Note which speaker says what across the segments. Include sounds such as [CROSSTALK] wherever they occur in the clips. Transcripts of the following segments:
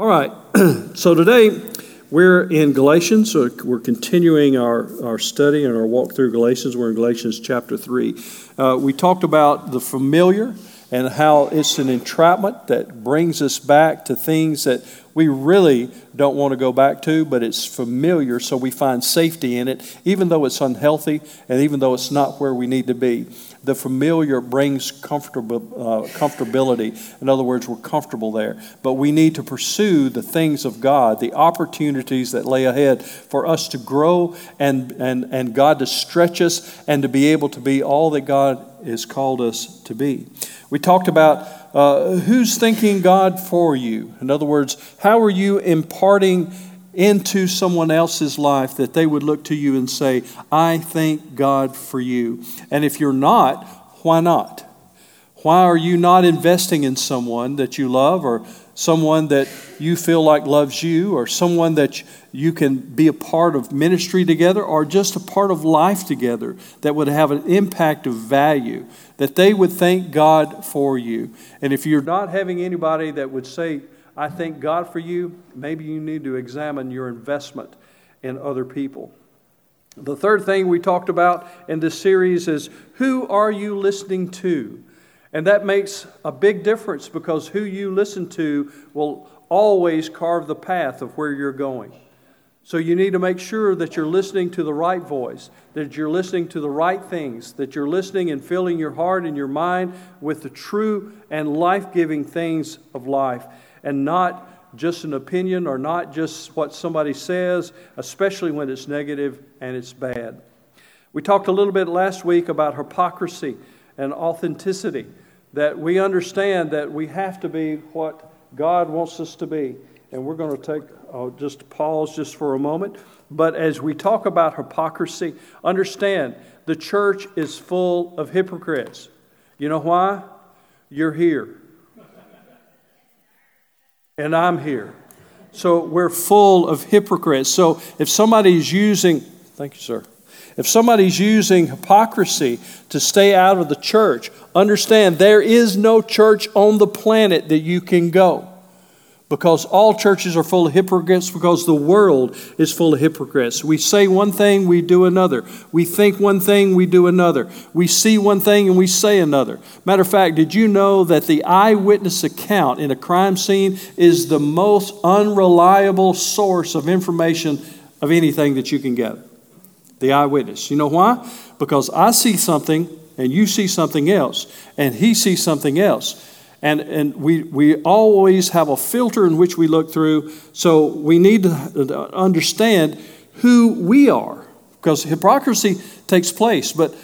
Speaker 1: All right, [CLEARS THROAT] so today we're in Galatians. So we're continuing our, our study and our walk through Galatians. We're in Galatians chapter 3. Uh, we talked about the familiar and how it's an entrapment that brings us back to things that we really don't want to go back to, but it's familiar, so we find safety in it, even though it's unhealthy and even though it's not where we need to be the familiar brings comfortable, uh, comfortability. In other words, we're comfortable there. But we need to pursue the things of God, the opportunities that lay ahead for us to grow and, and, and God to stretch us and to be able to be all that God has called us to be. We talked about uh, who's thinking God for you. In other words, how are you imparting into someone else's life that they would look to you and say, I thank God for you. And if you're not, why not? Why are you not investing in someone that you love or someone that you feel like loves you or someone that you can be a part of ministry together or just a part of life together that would have an impact of value, that they would thank God for you? And if you're not having anybody that would say, I thank God for you. Maybe you need to examine your investment in other people. The third thing we talked about in this series is who are you listening to? And that makes a big difference because who you listen to will always carve the path of where you're going. So you need to make sure that you're listening to the right voice, that you're listening to the right things, that you're listening and filling your heart and your mind with the true and life giving things of life and not just an opinion or not just what somebody says, especially when it's negative and it's bad. We talked a little bit last week about hypocrisy and authenticity, that we understand that we have to be what God wants us to be. And we're going to take I'll just pause just for a moment. But as we talk about hypocrisy, understand the church is full of hypocrites. You know why? You're here and I'm here. So we're full of hypocrites. So if somebody's using, thank you, sir. If somebody's using hypocrisy to stay out of the church, understand there is no church on the planet that you can go because all churches are full of hypocrites because the world is full of hypocrites. We say one thing, we do another. We think one thing, we do another. We see one thing and we say another. Matter of fact, did you know that the eyewitness account in a crime scene is the most unreliable source of information of anything that you can get? The eyewitness. You know why? Because I see something and you see something else and he sees something else. And, and we, we always have a filter in which we look through. So we need to understand who we are because hypocrisy takes place. But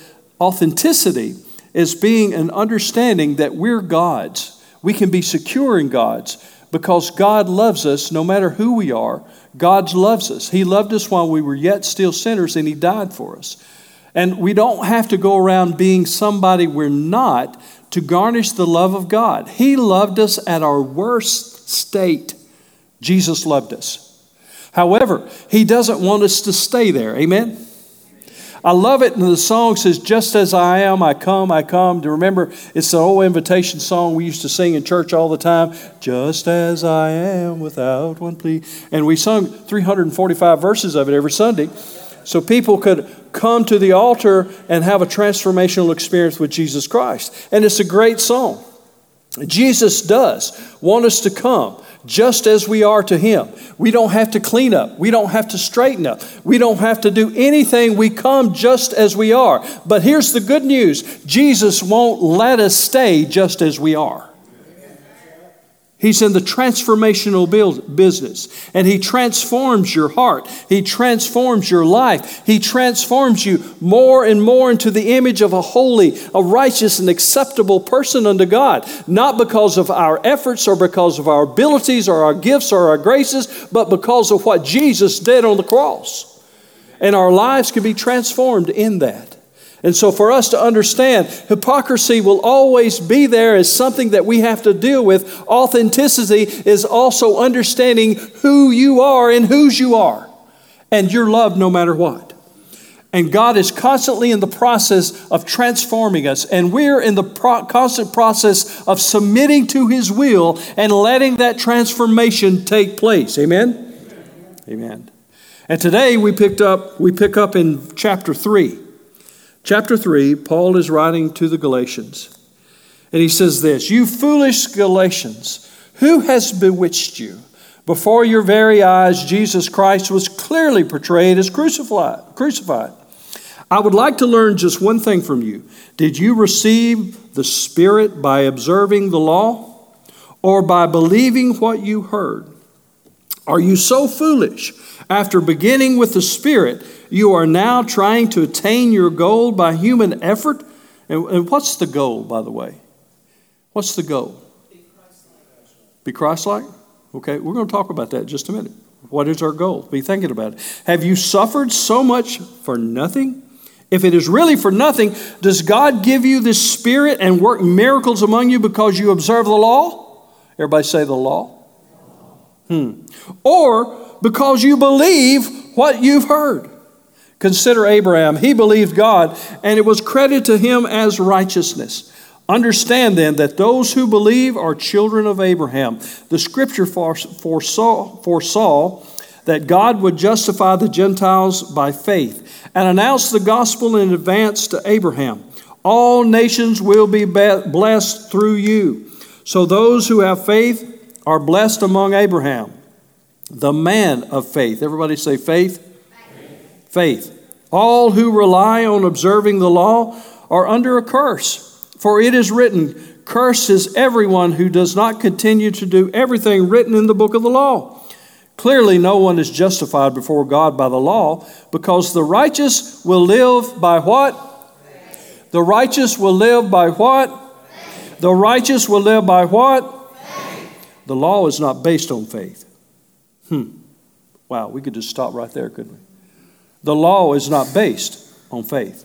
Speaker 1: authenticity is being an understanding that we're God's. We can be secure in God's because God loves us no matter who we are. God loves us. He loved us while we were yet still sinners and He died for us. And we don't have to go around being somebody we're not to garnish the love of God. He loved us at our worst state. Jesus loved us. However, He doesn't want us to stay there. Amen? I love it. And the song says, Just as I am, I come, I come. You remember? It's the old invitation song we used to sing in church all the time. Just as I am, without one plea. And we sung 345 verses of it every Sunday so people could come to the altar and have a transformational experience with Jesus Christ. And it's a great song. Jesus does want us to come just as we are to Him. We don't have to clean up. We don't have to straighten up. We don't have to do anything. We come just as we are. But here's the good news Jesus won't let us stay just as we are. He's in the transformational business, and He transforms your heart. He transforms your life. He transforms you more and more into the image of a holy, a righteous, and acceptable person unto God, not because of our efforts or because of our abilities or our gifts or our graces, but because of what Jesus did on the cross. And our lives can be transformed in that. And so, for us to understand, hypocrisy will always be there as something that we have to deal with. Authenticity is also understanding who you are and whose you are, and you're loved no matter what. And God is constantly in the process of transforming us. And we're in the pro- constant process of submitting to His will and letting that transformation take place. Amen? Amen. Amen. And today we picked up, we pick up in chapter 3. Chapter 3, Paul is writing to the Galatians. And he says this You foolish Galatians, who has bewitched you? Before your very eyes, Jesus Christ was clearly portrayed as crucified. I would like to learn just one thing from you. Did you receive the Spirit by observing the law or by believing what you heard? Are you so foolish? After beginning with the Spirit, you are now trying to attain your goal by human effort? And, and what's the goal, by the way? What's the goal? Be Christ like? Okay, we're going to talk about that just a minute. What is our goal? Be thinking about it. Have you suffered so much for nothing? If it is really for nothing, does God give you this spirit and work miracles among you because you observe the law? Everybody say the law. Hmm. Or because you believe what you've heard. Consider Abraham. He believed God, and it was credited to him as righteousness. Understand then that those who believe are children of Abraham. The scripture foresaw, foresaw that God would justify the Gentiles by faith and announce the gospel in advance to Abraham. All nations will be blessed through you. So those who have faith are blessed among Abraham, the man of faith. Everybody say faith. Faith. All who rely on observing the law are under a curse. For it is written, Cursed is everyone who does not continue to do everything written in the book of the law. Clearly, no one is justified before God by the law, because the righteous will live by what? The righteous will live by what? The righteous will live by what? The law is not based on faith. Hmm. Wow, we could just stop right there, couldn't we? The law is not based on faith.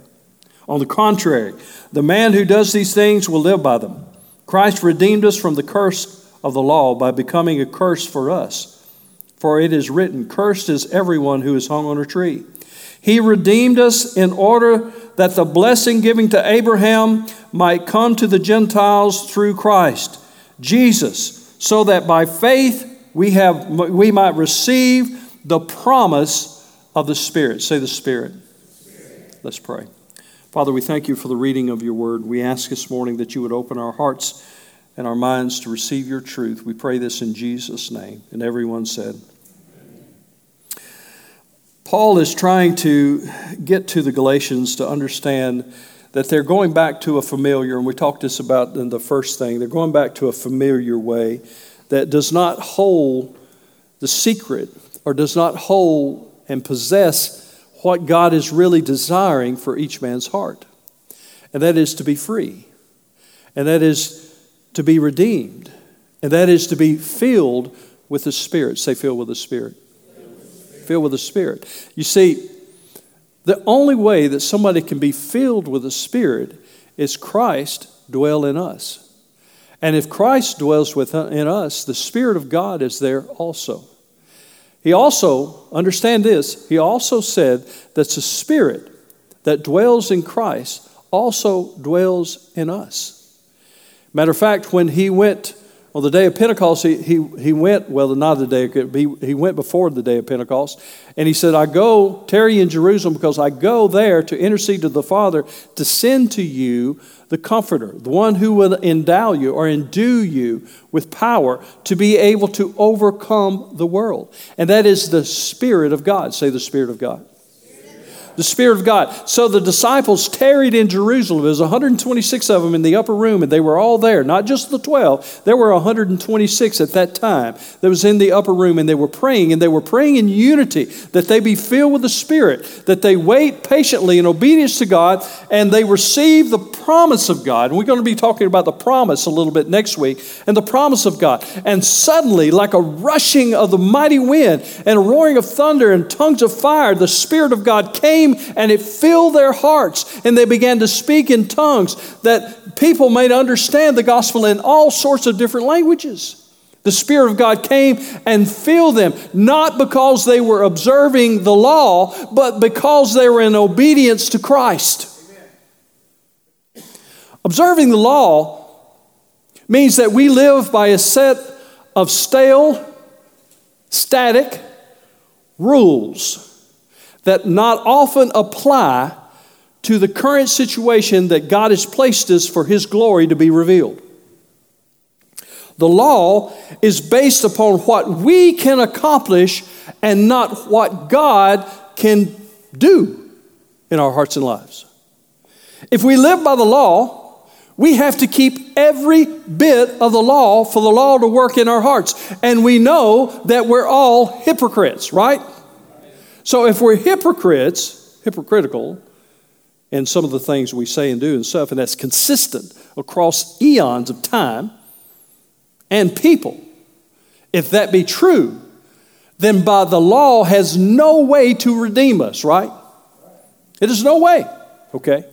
Speaker 1: On the contrary, the man who does these things will live by them. Christ redeemed us from the curse of the law by becoming a curse for us. For it is written, Cursed is everyone who is hung on a tree. He redeemed us in order that the blessing given to Abraham might come to the Gentiles through Christ, Jesus, so that by faith we, have, we might receive the promise of the Spirit. Say the Spirit. Spirit. Let's pray. Father, we thank you for the reading of your word. We ask this morning that you would open our hearts and our minds to receive your truth. We pray this in Jesus' name. And everyone said, Paul is trying to get to the Galatians to understand that they're going back to a familiar, and we talked this about in the first thing, they're going back to a familiar way that does not hold the secret or does not hold and possess what God is really desiring for each man's heart. And that is to be free. And that is to be redeemed. And that is to be filled with the Spirit. Say, filled with the Spirit. Filled with the Spirit. You see, the only way that somebody can be filled with the Spirit is Christ dwell in us. And if Christ dwells within us, the Spirit of God is there also. He also, understand this, he also said that the Spirit that dwells in Christ also dwells in us. Matter of fact, when he went on the day of Pentecost, he, he, he went, well, not the day, he, he went before the day of Pentecost, and he said, I go, tarry in Jerusalem, because I go there to intercede to the Father to send to you the Comforter, the one who will endow you or endue you with power to be able to overcome the world. And that is the Spirit of God. Say the Spirit of God the Spirit of God. So the disciples tarried in Jerusalem. There was 126 of them in the upper room, and they were all there. Not just the 12. There were 126 at that time that was in the upper room, and they were praying, and they were praying in unity that they be filled with the Spirit, that they wait patiently in obedience to God, and they receive the promise of God. And we're going to be talking about the promise a little bit next week, and the promise of God. And suddenly, like a rushing of the mighty wind and a roaring of thunder and tongues of fire, the Spirit of God came came and it filled their hearts, and they began to speak in tongues that people might understand the gospel in all sorts of different languages. The Spirit of God came and filled them, not because they were observing the law, but because they were in obedience to Christ. Amen. Observing the law means that we live by a set of stale, static rules that not often apply to the current situation that God has placed us for His glory to be revealed. The law is based upon what we can accomplish and not what God can do in our hearts and lives. If we live by the law, we have to keep every bit of the law for the law to work in our hearts. And we know that we're all hypocrites, right? So if we're hypocrites, hypocritical, in some of the things we say and do and stuff, and that's consistent across eons of time, and people. If that be true, then by the law has no way to redeem us, right? It is no way, okay?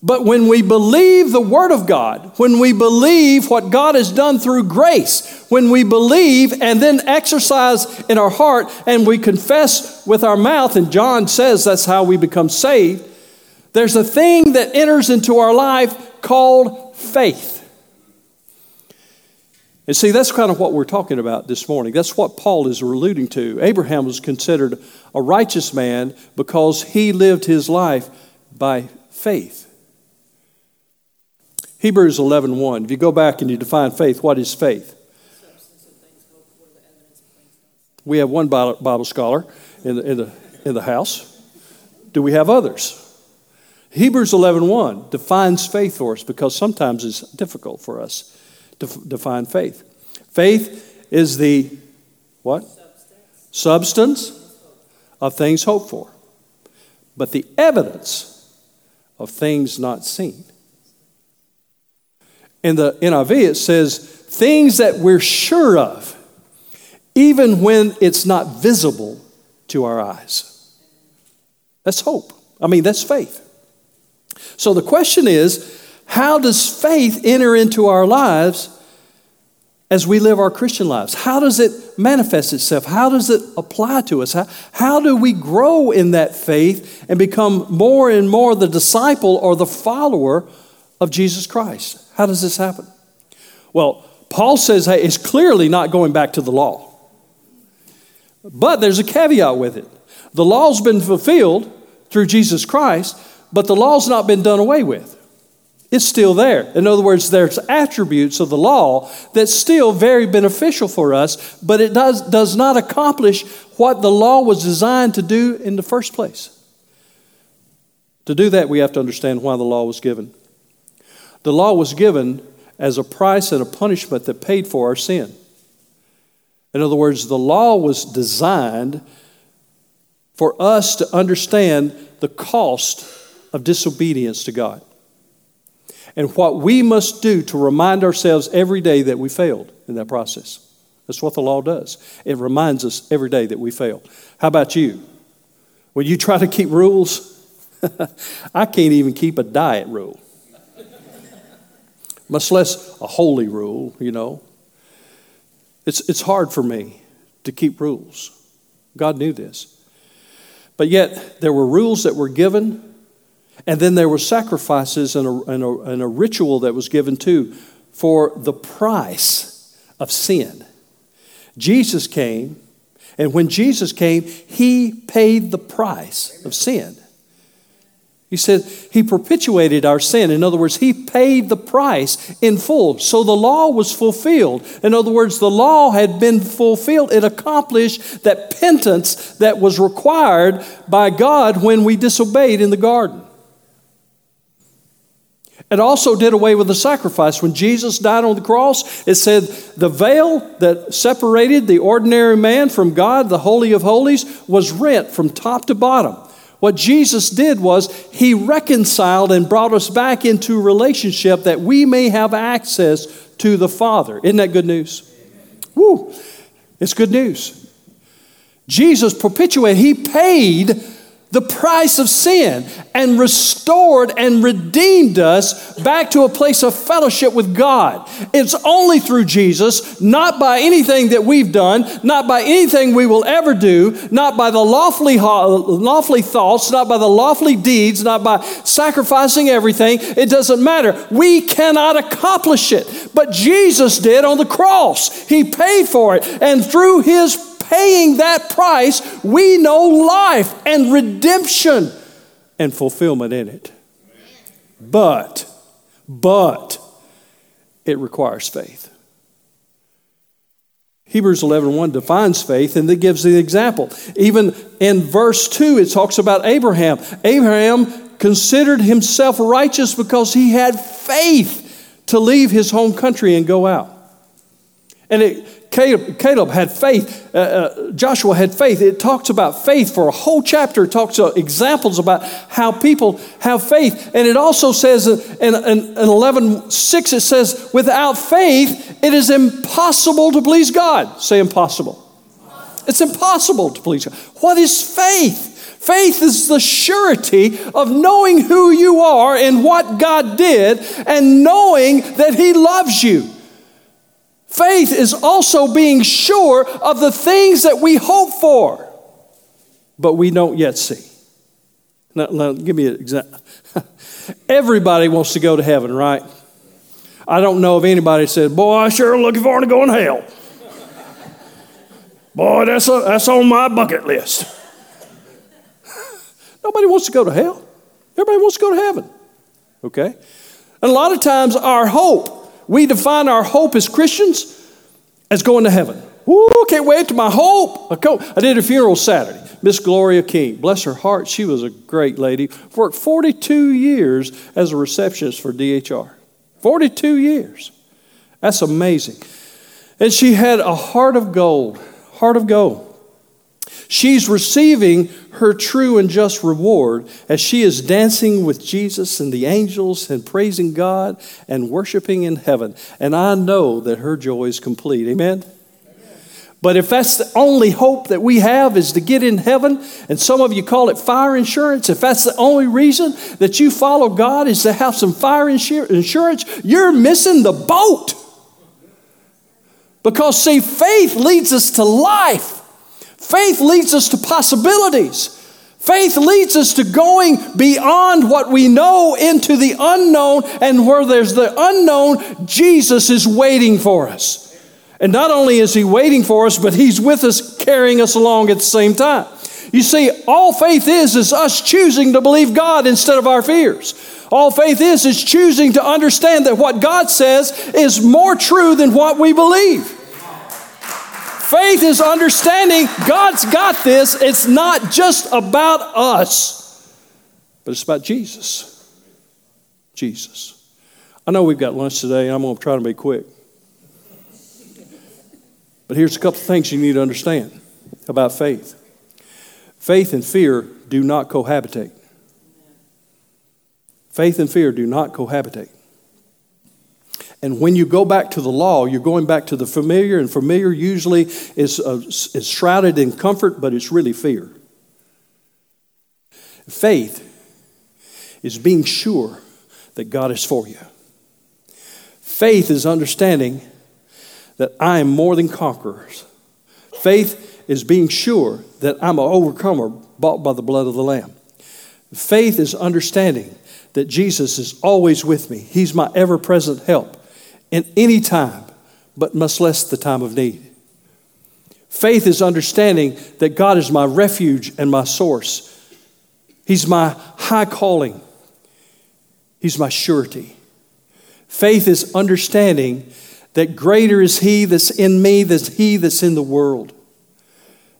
Speaker 1: But when we believe the Word of God, when we believe what God has done through grace, when we believe and then exercise in our heart and we confess with our mouth, and John says that's how we become saved, there's a thing that enters into our life called faith. And see, that's kind of what we're talking about this morning. That's what Paul is alluding to. Abraham was considered a righteous man because he lived his life by faith. Hebrews 11:1. 1. If you go back and you define faith, what is faith? We have one Bible scholar in the, in the, in the house. Do we have others? Hebrews 11:1 1 defines faith for us because sometimes it's difficult for us to define faith. Faith is the what? Substance. Substance of things hoped for, but the evidence of things not seen. In the NIV, it says things that we're sure of, even when it's not visible to our eyes. That's hope. I mean, that's faith. So the question is how does faith enter into our lives as we live our Christian lives? How does it manifest itself? How does it apply to us? How, how do we grow in that faith and become more and more the disciple or the follower of Jesus Christ? How does this happen? Well, Paul says hey, it's clearly not going back to the law. But there's a caveat with it. The law's been fulfilled through Jesus Christ, but the law's not been done away with. It's still there. In other words, there's attributes of the law that's still very beneficial for us, but it does, does not accomplish what the law was designed to do in the first place. To do that, we have to understand why the law was given. The law was given as a price and a punishment that paid for our sin. In other words, the law was designed for us to understand the cost of disobedience to God and what we must do to remind ourselves every day that we failed in that process. That's what the law does. It reminds us every day that we fail. How about you? When you try to keep rules, [LAUGHS] I can't even keep a diet rule, much less a holy rule, you know. It's, it's hard for me to keep rules. God knew this. But yet, there were rules that were given and then there were sacrifices and a, and, a, and a ritual that was given too for the price of sin. Jesus came, and when Jesus came, he paid the price of sin. He said he perpetuated our sin. In other words, he paid the price in full. So the law was fulfilled. In other words, the law had been fulfilled. It accomplished that penance that was required by God when we disobeyed in the garden. It also did away with the sacrifice. When Jesus died on the cross, it said the veil that separated the ordinary man from God, the Holy of Holies, was rent from top to bottom. What Jesus did was he reconciled and brought us back into relationship that we may have access to the Father. Isn't that good news? Woo! It's good news. Jesus perpetuated, he paid the price of sin and restored and redeemed us back to a place of fellowship with God. It's only through Jesus, not by anything that we've done, not by anything we will ever do, not by the lawfully, lawfully thoughts, not by the lawfully deeds, not by sacrificing everything. It doesn't matter. We cannot accomplish it. But Jesus did on the cross. He paid for it. And through his paying that price, we know life and redemption and fulfillment in it. But, but, it requires faith. Hebrews 11:1 defines faith and it gives the example. Even in verse 2 it talks about Abraham. Abraham considered himself righteous because he had faith to leave his home country and go out. And it Caleb, Caleb had faith. Uh, uh, Joshua had faith. It talks about faith for a whole chapter. It talks examples about how people have faith. And it also says in, in, in 11 6, it says, without faith, it is impossible to please God. Say impossible. It's impossible to please God. What is faith? Faith is the surety of knowing who you are and what God did and knowing that He loves you. Faith is also being sure of the things that we hope for, but we don't yet see. Now, now give me an example. [LAUGHS] Everybody wants to go to heaven, right? I don't know if anybody said, Boy, I sure am looking forward to going to hell. [LAUGHS] Boy, that's, a, that's on my bucket list. [LAUGHS] Nobody wants to go to hell. Everybody wants to go to heaven. Okay? And a lot of times our hope we define our hope as Christians as going to heaven. Ooh, can't wait to my hope. I did a funeral Saturday. Miss Gloria King, bless her heart, she was a great lady. Worked 42 years as a receptionist for DHR. 42 years. That's amazing. And she had a heart of gold, heart of gold. She's receiving her true and just reward as she is dancing with Jesus and the angels and praising God and worshiping in heaven. And I know that her joy is complete. Amen? But if that's the only hope that we have is to get in heaven, and some of you call it fire insurance, if that's the only reason that you follow God is to have some fire insurance, you're missing the boat. Because, see, faith leads us to life. Faith leads us to possibilities. Faith leads us to going beyond what we know into the unknown, and where there's the unknown, Jesus is waiting for us. And not only is He waiting for us, but He's with us, carrying us along at the same time. You see, all faith is is us choosing to believe God instead of our fears. All faith is is choosing to understand that what God says is more true than what we believe. Faith is understanding God's got this. It's not just about us, but it's about Jesus. Jesus. I know we've got lunch today, and I'm going to try to be quick. But here's a couple things you need to understand about faith faith and fear do not cohabitate. Faith and fear do not cohabitate. And when you go back to the law, you're going back to the familiar, and familiar usually is, uh, is shrouded in comfort, but it's really fear. Faith is being sure that God is for you. Faith is understanding that I am more than conquerors. Faith is being sure that I'm an overcomer bought by the blood of the Lamb. Faith is understanding that Jesus is always with me. He's my ever present help in any time, but much less the time of need. Faith is understanding that God is my refuge and my source. He's my high calling. He's my surety. Faith is understanding that greater is He that's in me than He that's in the world.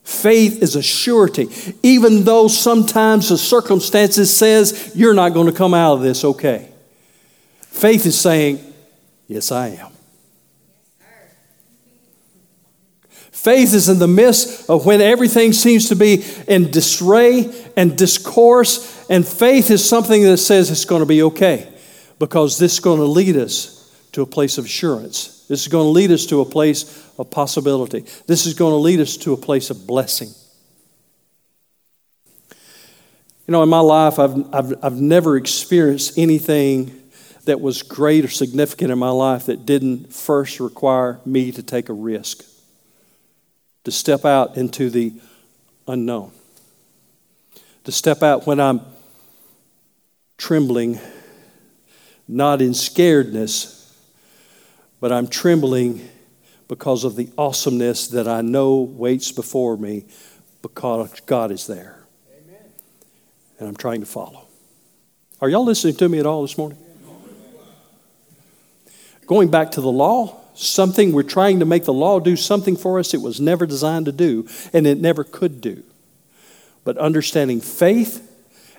Speaker 1: Faith is a surety, even though sometimes the circumstances says you're not going to come out of this okay. Faith is saying, Yes, I am. Faith is in the midst of when everything seems to be in disarray and discourse, and faith is something that says it's going to be okay because this is going to lead us to a place of assurance. This is going to lead us to a place of possibility. This is going to lead us to a place of blessing. You know, in my life, I've, I've, I've never experienced anything that was great or significant in my life that didn't first require me to take a risk, to step out into the unknown, to step out when I'm trembling, not in scaredness, but I'm trembling because of the awesomeness that I know waits before me because God is there. Amen. And I'm trying to follow. Are y'all listening to me at all this morning? Going back to the law, something we're trying to make the law do something for us it was never designed to do, and it never could do. But understanding faith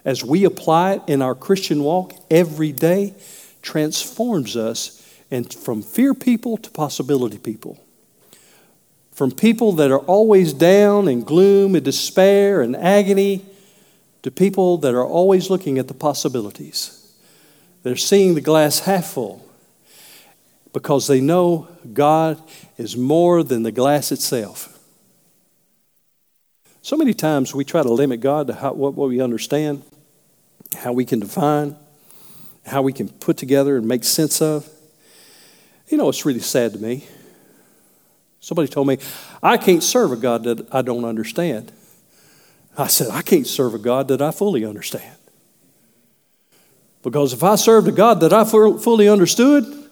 Speaker 1: as we apply it in our Christian walk every day transforms us and from fear people to possibility people. From people that are always down in gloom and despair and agony to people that are always looking at the possibilities. They're seeing the glass half full because they know God is more than the glass itself. So many times we try to limit God to how, what, what we understand, how we can define, how we can put together and make sense of. You know, it's really sad to me. Somebody told me, I can't serve a God that I don't understand. I said, I can't serve a God that I fully understand. Because if I served a God that I fully understood,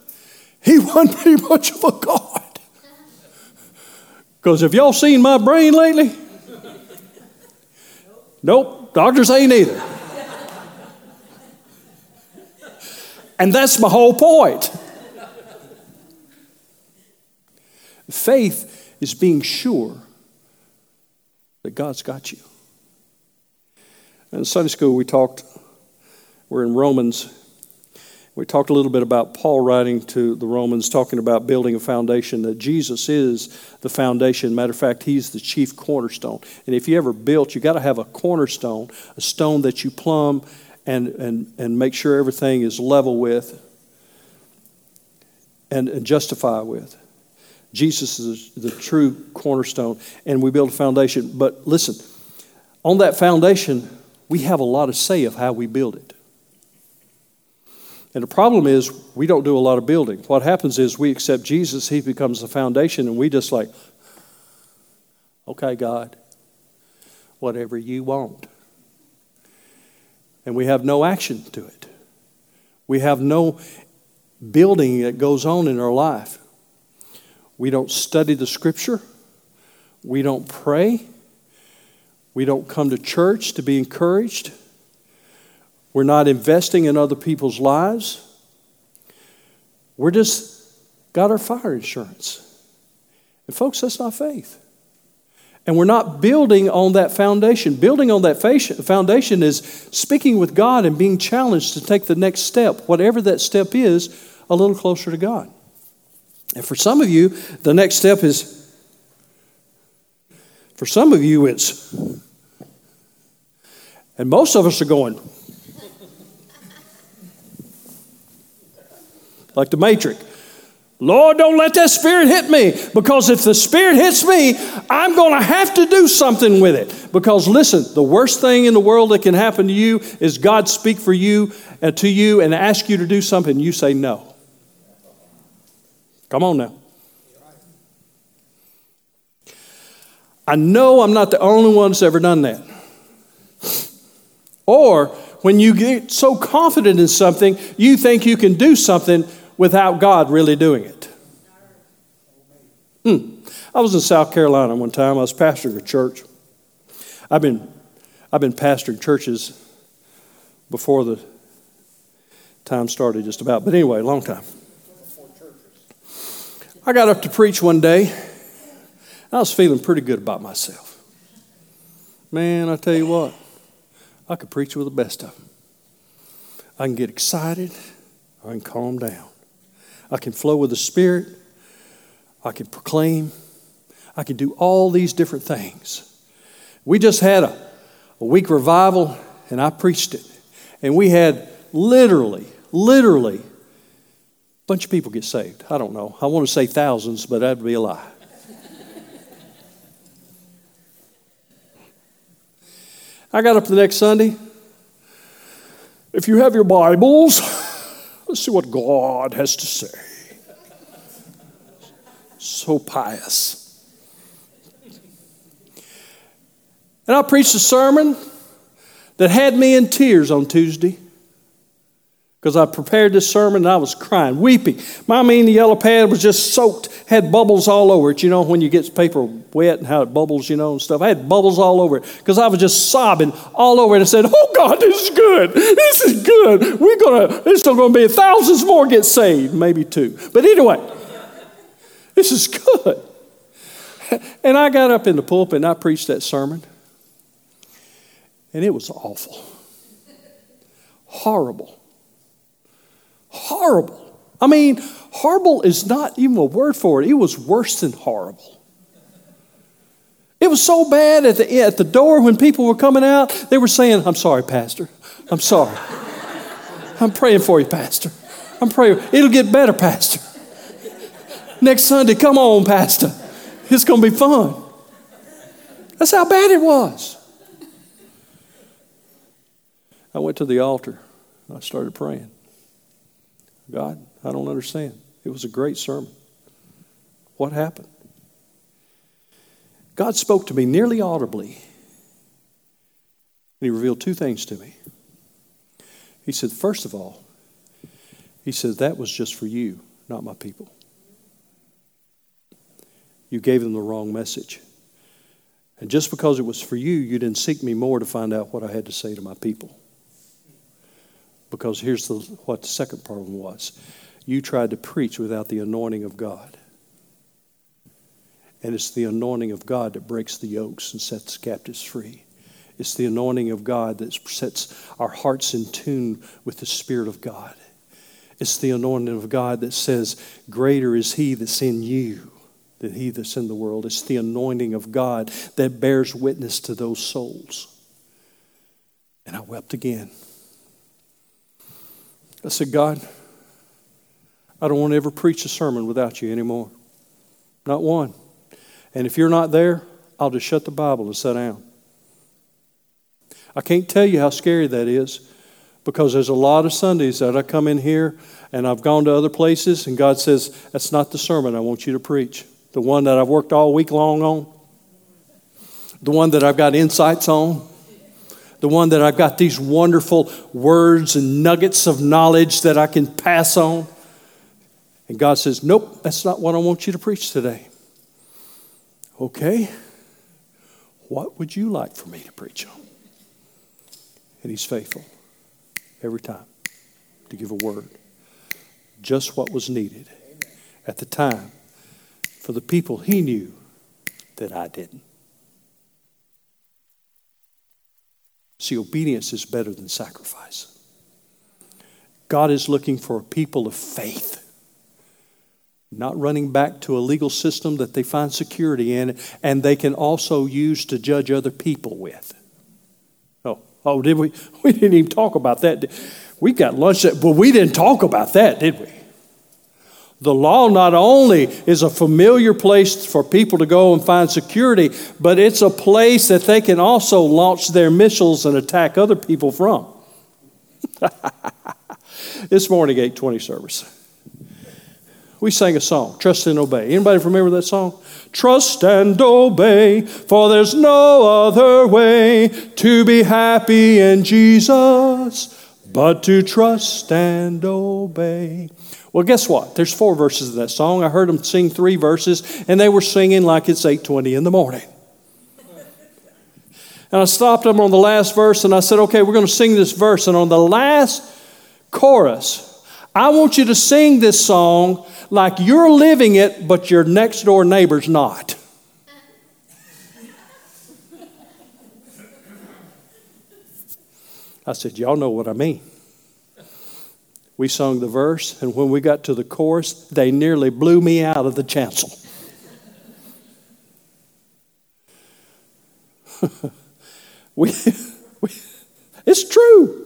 Speaker 1: he wasn't pretty much of a God. Because have y'all seen my brain lately? Nope, doctors ain't either. And that's my whole point. Faith is being sure that God's got you. In Sunday school, we talked, we're in Romans we talked a little bit about Paul writing to the Romans, talking about building a foundation, that Jesus is the foundation. Matter of fact, he's the chief cornerstone. And if you ever built, you got to have a cornerstone, a stone that you plumb and, and, and make sure everything is level with and, and justify with. Jesus is the true cornerstone, and we build a foundation. But listen, on that foundation, we have a lot of say of how we build it. And the problem is, we don't do a lot of building. What happens is we accept Jesus, He becomes the foundation, and we just like, okay, God, whatever you want. And we have no action to it. We have no building that goes on in our life. We don't study the scripture. We don't pray. We don't come to church to be encouraged. We're not investing in other people's lives. We're just got our fire insurance. And folks, that's not faith. And we're not building on that foundation. Building on that foundation is speaking with God and being challenged to take the next step, whatever that step is, a little closer to God. And for some of you, the next step is, for some of you, it's, and most of us are going, like the Matrix. Lord, don't let that spirit hit me because if the spirit hits me, I'm going to have to do something with it. Because listen, the worst thing in the world that can happen to you is God speak for you and uh, to you and ask you to do something. You say no. Come on now. I know I'm not the only one that's ever done that. Or when you get so confident in something, you think you can do something without God really doing it. Hmm. I was in South Carolina one time. I was pastoring a church. I've been, I've been pastoring churches before the time started, just about. But anyway, long time. I got up to preach one day. I was feeling pretty good about myself. Man, I tell you what, I could preach with the best of them. I can get excited, I can calm down. I can flow with the Spirit. I can proclaim. I can do all these different things. We just had a, a week revival, and I preached it. And we had literally, literally, a bunch of people get saved. I don't know. I want to say thousands, but that'd be a lie. I got up the next Sunday. If you have your Bibles, let's see what God has to say. So pious. And I preached a sermon that had me in tears on Tuesday because I prepared this sermon and I was crying, weeping. My mean, the yellow pad was just soaked, had bubbles all over it. You know, when you get paper wet and how it bubbles, you know, and stuff. I had bubbles all over it because I was just sobbing all over it and said, Oh God, this is good. This is good. We're gonna, there's still gonna be thousands more get saved, maybe two. But anyway, this is good. And I got up in the pulpit and I preached that sermon. And it was awful. Horrible. Horrible. I mean, horrible is not even a word for it. It was worse than horrible. It was so bad at the, at the door when people were coming out, they were saying, I'm sorry, Pastor. I'm sorry. I'm praying for you, Pastor. I'm praying. It'll get better, Pastor. Next Sunday, come on, Pastor. It's going to be fun. That's how bad it was. I went to the altar. And I started praying. God, I don't understand. It was a great sermon. What happened? God spoke to me nearly audibly. And he revealed two things to me. He said, first of all, he said, that was just for you, not my people. You gave them the wrong message. And just because it was for you, you didn't seek me more to find out what I had to say to my people. Because here's the, what the second problem was you tried to preach without the anointing of God. And it's the anointing of God that breaks the yokes and sets captives free. It's the anointing of God that sets our hearts in tune with the Spirit of God. It's the anointing of God that says, Greater is He that's in you than He that's in the world. It's the anointing of God that bears witness to those souls. And I wept again. I said, God, I don't want to ever preach a sermon without you anymore. Not one. And if you're not there, I'll just shut the Bible and sit down. I can't tell you how scary that is because there's a lot of Sundays that I come in here and I've gone to other places and God says, That's not the sermon I want you to preach. The one that I've worked all week long on, the one that I've got insights on the one that I've got these wonderful words and nuggets of knowledge that I can pass on. And God says, Nope, that's not what I want you to preach today. Okay, what would you like for me to preach on? And He's faithful every time to give a word, just what was needed at the time for the people He knew that I didn't. See, obedience is better than sacrifice. God is looking for a people of faith, not running back to a legal system that they find security in and they can also use to judge other people with. Oh, oh, did we? [LAUGHS] We didn't even talk about that. We got lunch, but we didn't talk about that, did we? The law not only is a familiar place for people to go and find security, but it's a place that they can also launch their missiles and attack other people from. [LAUGHS] this morning, 820 service. We sang a song, Trust and Obey. Anybody remember that song? Trust and obey, for there's no other way to be happy in Jesus but to trust and obey. Well, guess what? There's four verses of that song. I heard them sing three verses, and they were singing like it's 8:20 in the morning. And I stopped them on the last verse, and I said, "Okay, we're going to sing this verse." And on the last chorus, I want you to sing this song like you're living it, but your next door neighbor's not. I said, Y'all know what I mean. We sung the verse, and when we got to the chorus, they nearly blew me out of the chancel. [LAUGHS] we, we, it's true.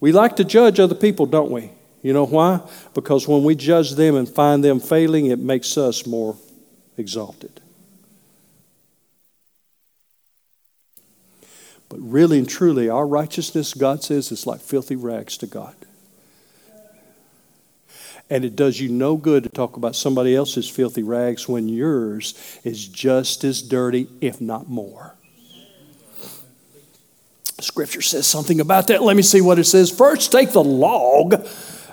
Speaker 1: We like to judge other people, don't we? You know why? Because when we judge them and find them failing, it makes us more exalted. But really and truly, our righteousness, God says, is like filthy rags to God. And it does you no good to talk about somebody else's filthy rags when yours is just as dirty, if not more. Scripture says something about that. Let me see what it says. First, take the log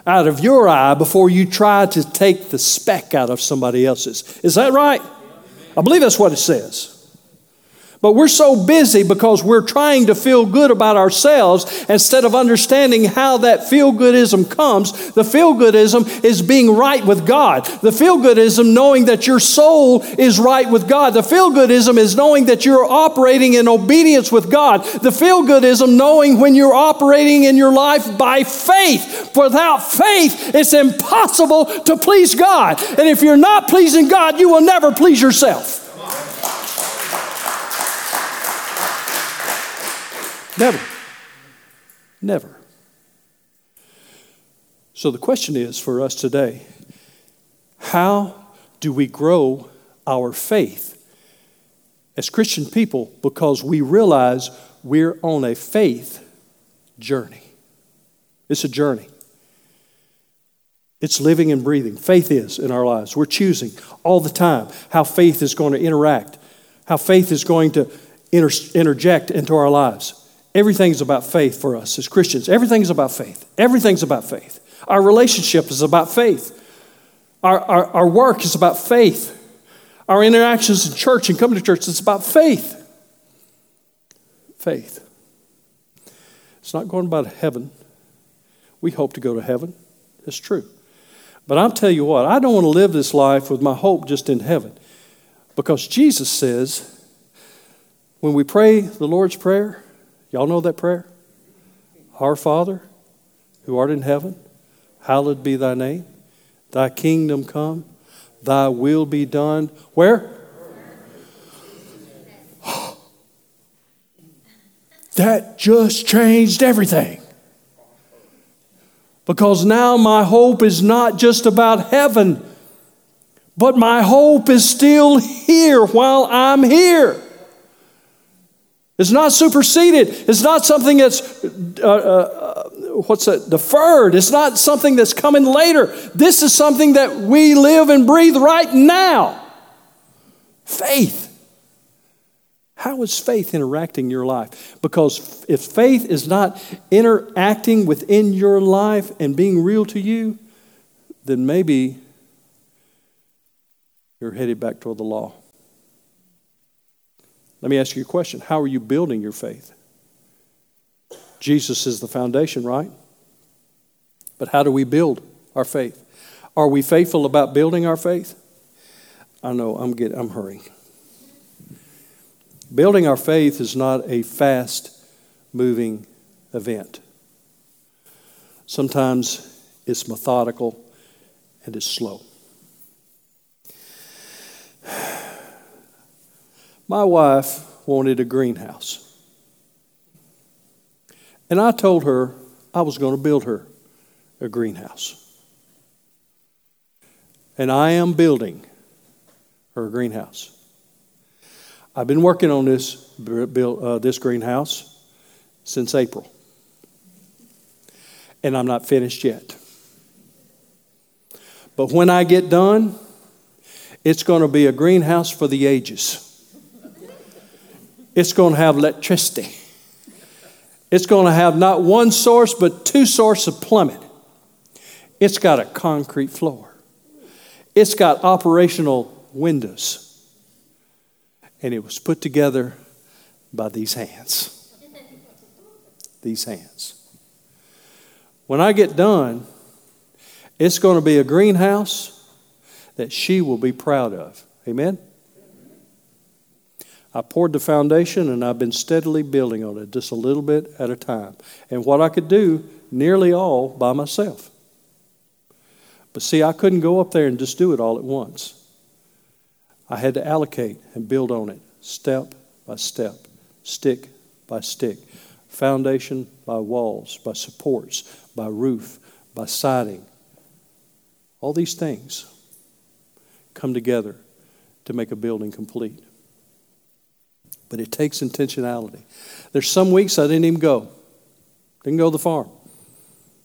Speaker 1: out of your eye before you try to take the speck out of somebody else's. Is that right? I believe that's what it says. But we're so busy because we're trying to feel good about ourselves instead of understanding how that feel goodism comes. The feel goodism is being right with God. The feel goodism knowing that your soul is right with God. The feel goodism is knowing that you're operating in obedience with God. The feel goodism knowing when you're operating in your life by faith. Without faith, it's impossible to please God. And if you're not pleasing God, you will never please yourself. Never. Never. So the question is for us today how do we grow our faith as Christian people because we realize we're on a faith journey? It's a journey. It's living and breathing. Faith is in our lives. We're choosing all the time how faith is going to interact, how faith is going to inter- interject into our lives. Everything's about faith for us as Christians. Everything's about faith. Everything's about faith. Our relationship is about faith. Our, our, our work is about faith. Our interactions in church and coming to church is about faith. Faith. It's not going about heaven. We hope to go to heaven. It's true. But I'll tell you what, I don't want to live this life with my hope just in heaven. Because Jesus says, when we pray the Lord's Prayer, Y'all know that prayer? Our Father, who art in heaven, hallowed be thy name. Thy kingdom come, thy will be done. Where? [GASPS] that just changed everything. Because now my hope is not just about heaven, but my hope is still here while I'm here. It's not superseded. It's not something that's, uh, uh, what's that, deferred. It's not something that's coming later. This is something that we live and breathe right now. Faith. How is faith interacting in your life? Because if faith is not interacting within your life and being real to you, then maybe you're headed back toward the law. Let me ask you a question How are you building your faith? Jesus is the foundation, right? But how do we build our faith? Are we faithful about building our faith? I know I'm getting I'm hurrying. Building our faith is not a fast moving event. Sometimes it's methodical and it's slow. My wife wanted a greenhouse. And I told her I was going to build her a greenhouse. And I am building her a greenhouse. I've been working on this, uh, this greenhouse since April. And I'm not finished yet. But when I get done, it's going to be a greenhouse for the ages. It's going to have electricity. It's going to have not one source, but two sources of plumbing. It's got a concrete floor. It's got operational windows. And it was put together by these hands. These hands. When I get done, it's going to be a greenhouse that she will be proud of. Amen? I poured the foundation and I've been steadily building on it, just a little bit at a time. And what I could do, nearly all by myself. But see, I couldn't go up there and just do it all at once. I had to allocate and build on it step by step, stick by stick, foundation by walls, by supports, by roof, by siding. All these things come together to make a building complete. But it takes intentionality. There's some weeks I didn't even go. Didn't go to the farm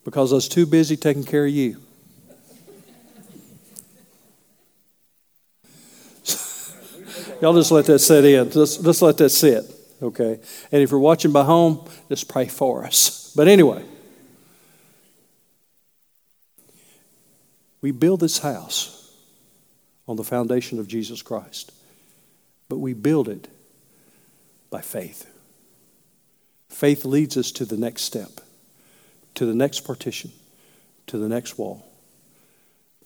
Speaker 1: because I was too busy taking care of you. [LAUGHS] Y'all just let that sit in. Just, just let that sit, okay? And if you're watching by home, just pray for us. But anyway, we build this house on the foundation of Jesus Christ, but we build it by faith. Faith leads us to the next step, to the next partition, to the next wall,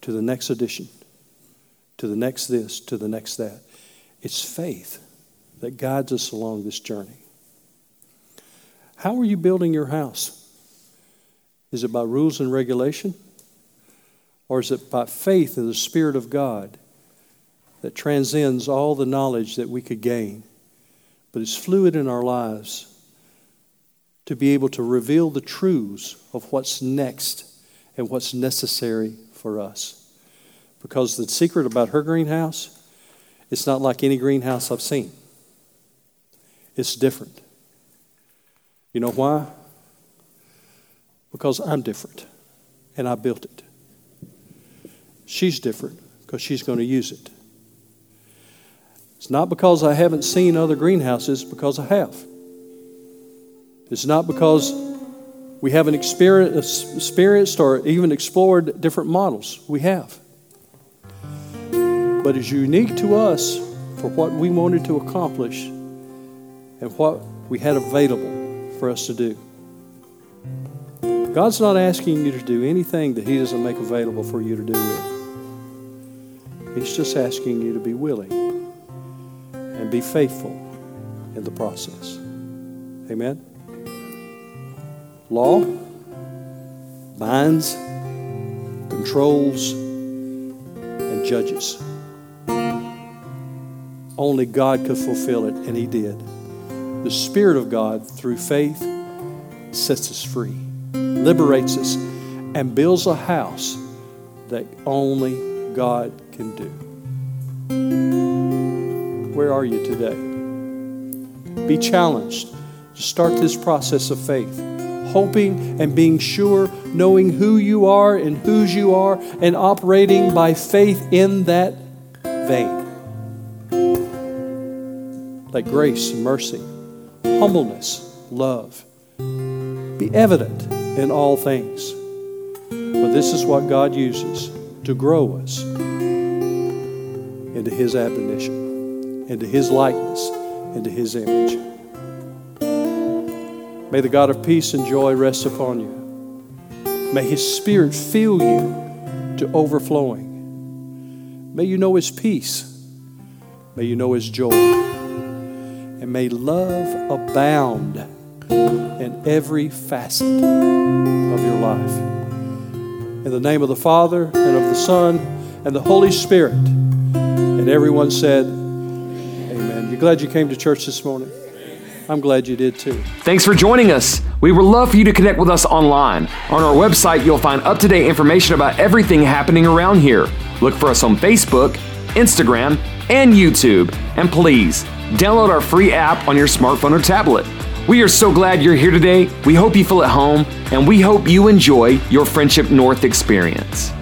Speaker 1: to the next addition, to the next this, to the next that. It's faith that guides us along this journey. How are you building your house? Is it by rules and regulation? Or is it by faith in the Spirit of God that transcends all the knowledge that we could gain, but it's fluid in our lives to be able to reveal the truths of what's next and what's necessary for us? Because the secret about her greenhouse it's not like any greenhouse I've seen. It's different. You know why? Because I'm different and I built it. She's different because she's going to use it. It's not because I haven't seen other greenhouses, because I have. It's not because we haven't uh, experienced or even explored different models. We have but it's unique to us for what we wanted to accomplish and what we had available for us to do. God's not asking you to do anything that He doesn't make available for you to do with. He's just asking you to be willing and be faithful in the process. Amen? Law binds, controls, and judges. Only God could fulfill it, and He did. The Spirit of God, through faith, sets us free, liberates us, and builds a house that only God can do. Where are you today? Be challenged to start this process of faith, hoping and being sure, knowing who you are and whose you are, and operating by faith in that vein. Let grace and mercy, humbleness, love be evident in all things. For this is what God uses to grow us into His admonition, into His likeness, into His image. May the God of peace and joy rest upon you. May His Spirit fill you to overflowing. May you know His peace. May you know His joy and may love abound in every facet of your life. In the name of the Father, and of the Son, and the Holy Spirit. And everyone said, Amen. You glad you came to church this morning? I'm glad you did too.
Speaker 2: Thanks for joining us. We would love for you to connect with us online. On our website, you'll find up to date information about everything happening around here. Look for us on Facebook, Instagram, and YouTube. And please, download our free app on your smartphone or tablet. We are so glad you're here today. We hope you feel at home, and we hope you enjoy your Friendship North experience.